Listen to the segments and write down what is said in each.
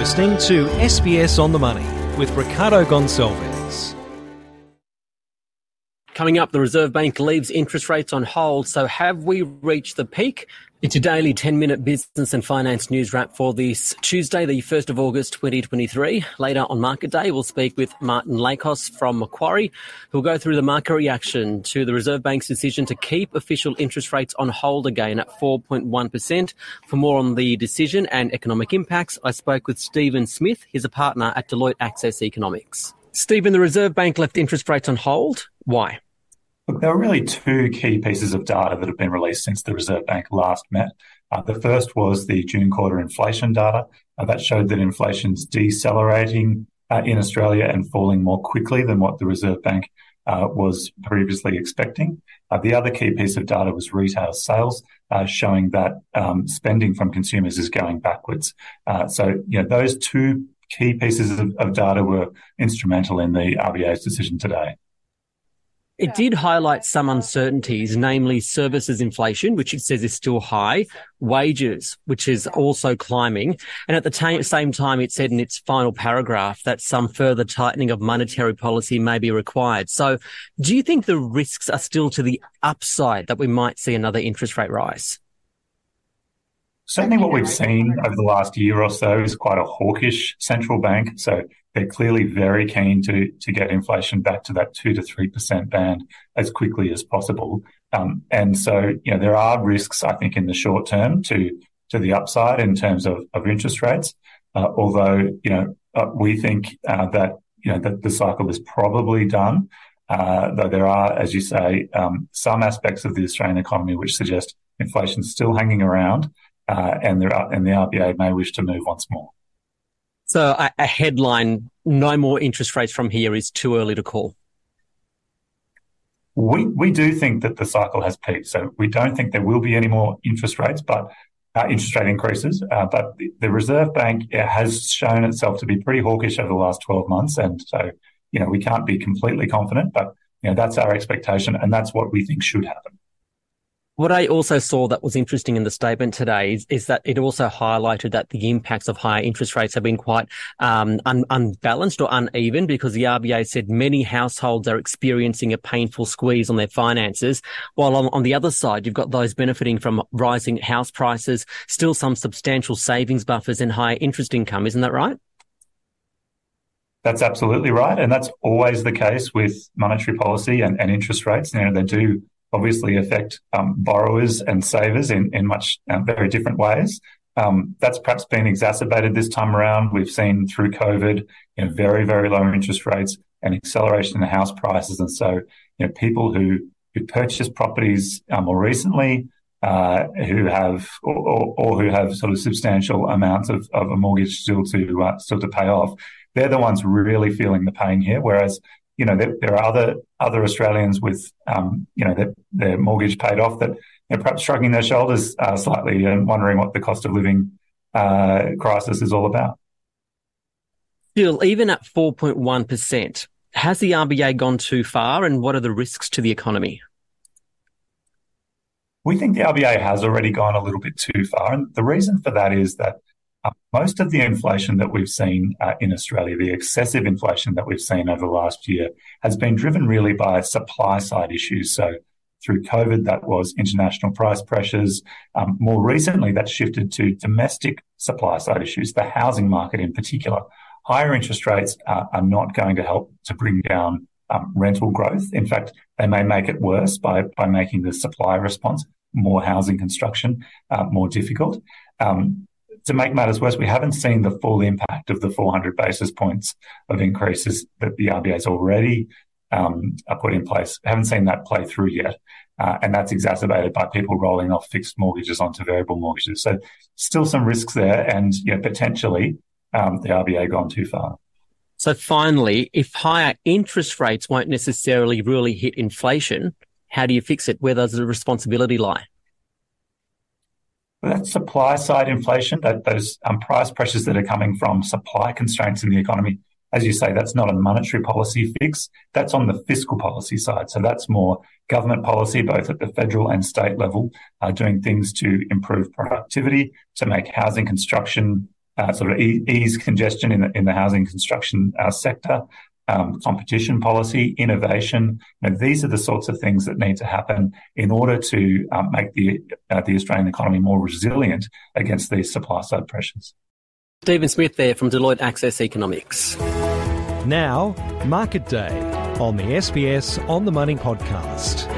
listening to SBS on the Money with Ricardo Gonçalves. Coming up, the Reserve Bank leaves interest rates on hold. So, have we reached the peak? It's a daily 10 minute business and finance news wrap for this Tuesday, the 1st of August 2023. Later on Market Day, we'll speak with Martin Lakos from Macquarie, who'll go through the market reaction to the Reserve Bank's decision to keep official interest rates on hold again at 4.1%. For more on the decision and economic impacts, I spoke with Stephen Smith. He's a partner at Deloitte Access Economics. Stephen, the Reserve Bank left interest rates on hold. Why? Look, there are really two key pieces of data that have been released since the Reserve Bank last met. Uh, the first was the June quarter inflation data. Uh, that showed that inflation's decelerating uh, in Australia and falling more quickly than what the Reserve Bank uh, was previously expecting. Uh, the other key piece of data was retail sales, uh, showing that um, spending from consumers is going backwards. so, you know, those two key pieces of, of data were instrumental in the RBA's decision today. It did highlight some uncertainties, namely services inflation, which it says is still high, wages, which is also climbing. And at the t- same time, it said in its final paragraph that some further tightening of monetary policy may be required. So do you think the risks are still to the upside that we might see another interest rate rise? Certainly, what we've seen over the last year or so is quite a hawkish central bank. So they're clearly very keen to to get inflation back to that two to three percent band as quickly as possible. Um, and so, you know, there are risks, I think, in the short term to to the upside in terms of, of interest rates. Uh, although, you know, uh, we think uh, that you know that the cycle is probably done. Uh, though there are, as you say, um, some aspects of the Australian economy which suggest inflation is still hanging around uh, and, there are, and the RBA may wish to move once more. So a, a headline, no more interest rates from here is too early to call. We, we do think that the cycle has peaked. So we don't think there will be any more interest rates, but uh, interest rate increases. Uh, but the, the, Reserve Bank has shown itself to be pretty hawkish over the last 12 months. And so, you know, we can't be completely confident, but, you know, that's our expectation. And that's what we think should happen. What I also saw that was interesting in the statement today is, is that it also highlighted that the impacts of higher interest rates have been quite um, un- unbalanced or uneven because the RBA said many households are experiencing a painful squeeze on their finances, while on, on the other side, you've got those benefiting from rising house prices, still some substantial savings buffers and higher interest income. Isn't that right? That's absolutely right. And that's always the case with monetary policy and, and interest rates. You know, they do obviously affect um, borrowers and savers in, in much uh, very different ways. Um, that's perhaps been exacerbated this time around. We've seen through COVID, you know, very, very low interest rates and acceleration in house prices. And so, you know, people who, who purchased properties uh, more recently, uh, who have or, or, or, who have sort of substantial amounts of, of a mortgage still to uh, still to pay off, they're the ones really feeling the pain here. Whereas you know, there, there are other other Australians with, um, you know, their, their mortgage paid off that are perhaps shrugging their shoulders uh, slightly and wondering what the cost of living uh, crisis is all about. Still, even at 4.1%, has the RBA gone too far and what are the risks to the economy? We think the RBA has already gone a little bit too far. And the reason for that is that most of the inflation that we've seen uh, in Australia, the excessive inflation that we've seen over the last year, has been driven really by supply side issues. So through COVID, that was international price pressures. Um, more recently, that shifted to domestic supply side issues, the housing market in particular. Higher interest rates uh, are not going to help to bring down um, rental growth. In fact, they may make it worse by, by making the supply response, more housing construction, uh, more difficult. Um, to make matters worse, we haven't seen the full impact of the 400 basis points of increases that the RBA has already um, put in place. Haven't seen that play through yet. Uh, and that's exacerbated by people rolling off fixed mortgages onto variable mortgages. So still some risks there and you know, potentially um, the RBA gone too far. So finally, if higher interest rates won't necessarily really hit inflation, how do you fix it? Where does the responsibility lie? That supply side inflation, that those um, price pressures that are coming from supply constraints in the economy, as you say, that's not a monetary policy fix. That's on the fiscal policy side. So that's more government policy, both at the federal and state level, uh, doing things to improve productivity, to make housing construction uh, sort of ease congestion in the, in the housing construction uh, sector, um, competition policy, innovation. You know, these are the sorts of things that need to happen in order to um, make the uh, the Australian economy more resilient against these supply side pressures. Stephen Smith there from Deloitte Access Economics. Now, Market Day on the SBS On the Money podcast.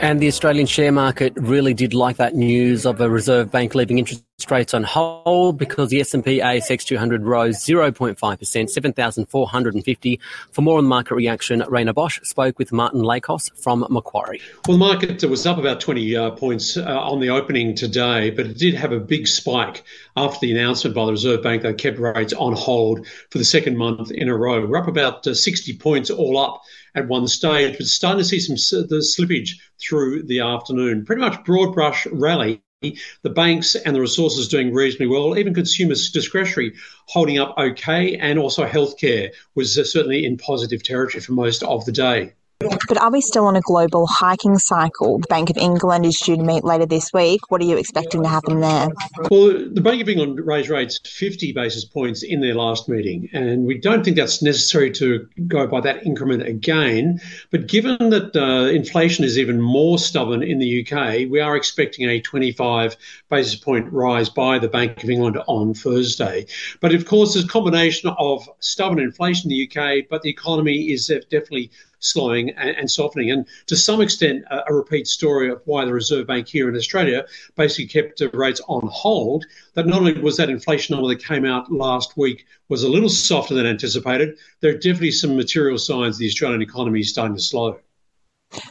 And the Australian share market really did like that news of a Reserve Bank leaving interest rates on hold because the S&P ASX 200 rose 0.5%, 7,450. For more on market reaction, Rhayna Bosch spoke with Martin Lakos from Macquarie. Well, the market was up about 20 uh, points uh, on the opening today, but it did have a big spike after the announcement by the Reserve Bank that kept rates on hold for the second month in a row. We're up about uh, 60 points all up at one stage, but starting to see some the slippage through the afternoon. Pretty much broad brush rally. The banks and the resources doing reasonably well. Even consumers discretionary holding up okay, and also healthcare was uh, certainly in positive territory for most of the day. But are we still on a global hiking cycle? The Bank of England is due to meet later this week. What are you expecting to happen there? Well, the Bank of England raised rates 50 basis points in their last meeting, and we don't think that's necessary to go by that increment again. But given that uh, inflation is even more stubborn in the UK, we are expecting a 25 basis point rise by the Bank of England on Thursday. But of course, there's a combination of stubborn inflation in the UK, but the economy is definitely slowing and, and softening. And to some extent, a, a, repeat story of why the Reserve Bank here in Australia basically kept rates on hold. That not only was that inflation number that came out last week was a little softer than anticipated, there are definitely some material signs the Australian economy is starting to slow.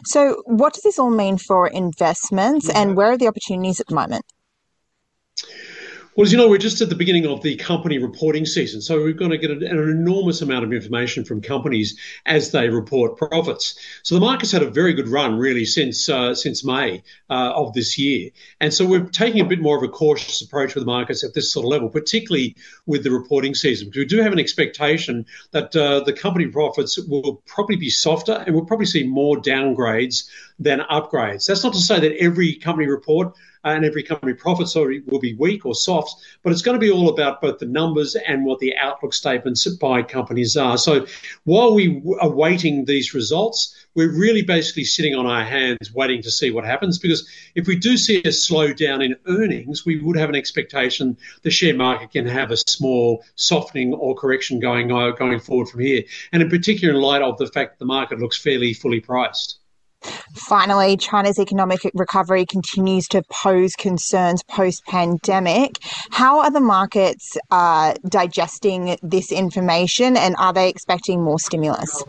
So, what does this all mean for investments, and mm. where are the opportunities at the moment? Well, as you know, we're just at the beginning of the company reporting season. So we're going to get an, enormous amount of information from companies as they report profits. So the market's had a very good run, really, since uh, since May uh, of this year. And so we're taking a bit more of a cautious approach with the markets at this sort of level, particularly with the reporting season, because we do have an expectation that uh, the company profits will probably be softer and we'll probably see more downgrades than upgrades. That's not to say that every company report and every company profits will be weak or soft, but it's going to be all about both the numbers and what the outlook statements by companies are. So while we are waiting these results, we're really basically sitting on our hands waiting to see what happens because if we do see a slowdown in earnings, we would have an expectation the share market can have a small softening or correction going, uh, going forward from here. And in particular, in light of the fact the market looks fairly fully priced. Finally, China's economic recovery continues to pose concerns post pandemic. How are the markets uh, digesting this information and are they expecting more stimulus?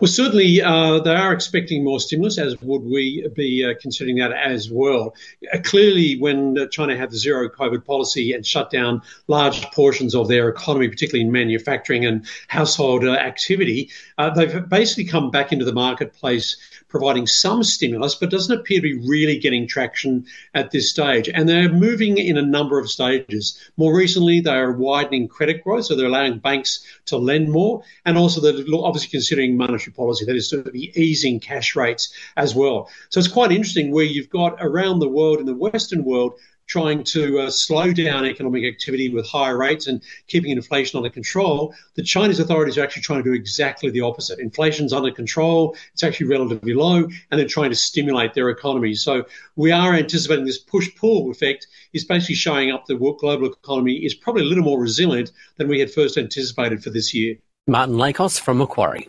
Well, certainly uh, they are expecting more stimulus, as would we be uh, considering that as well. Uh, clearly, when uh, China had the zero COVID policy and shut down large portions of their economy, particularly in manufacturing and household uh, activity, uh, they've basically come back into the marketplace providing some stimulus, but doesn't appear to be really getting traction at this stage. And they're moving in a number of stages. More recently, they are widening credit growth, so they're allowing banks to lend more, and also they're obviously considering monetary policy, that is be easing cash rates as well. So it's quite interesting where you've got around the world, in the Western world, trying to uh, slow down economic activity with higher rates and keeping inflation under control, the Chinese authorities are actually trying to do exactly the opposite. Inflation's under control, it's actually relatively low, and they're trying to stimulate their economy. So we are anticipating this push pull effect is basically showing up the global economy is probably a little more resilient than we had first anticipated for this year. Martin Lakos from Macquarie.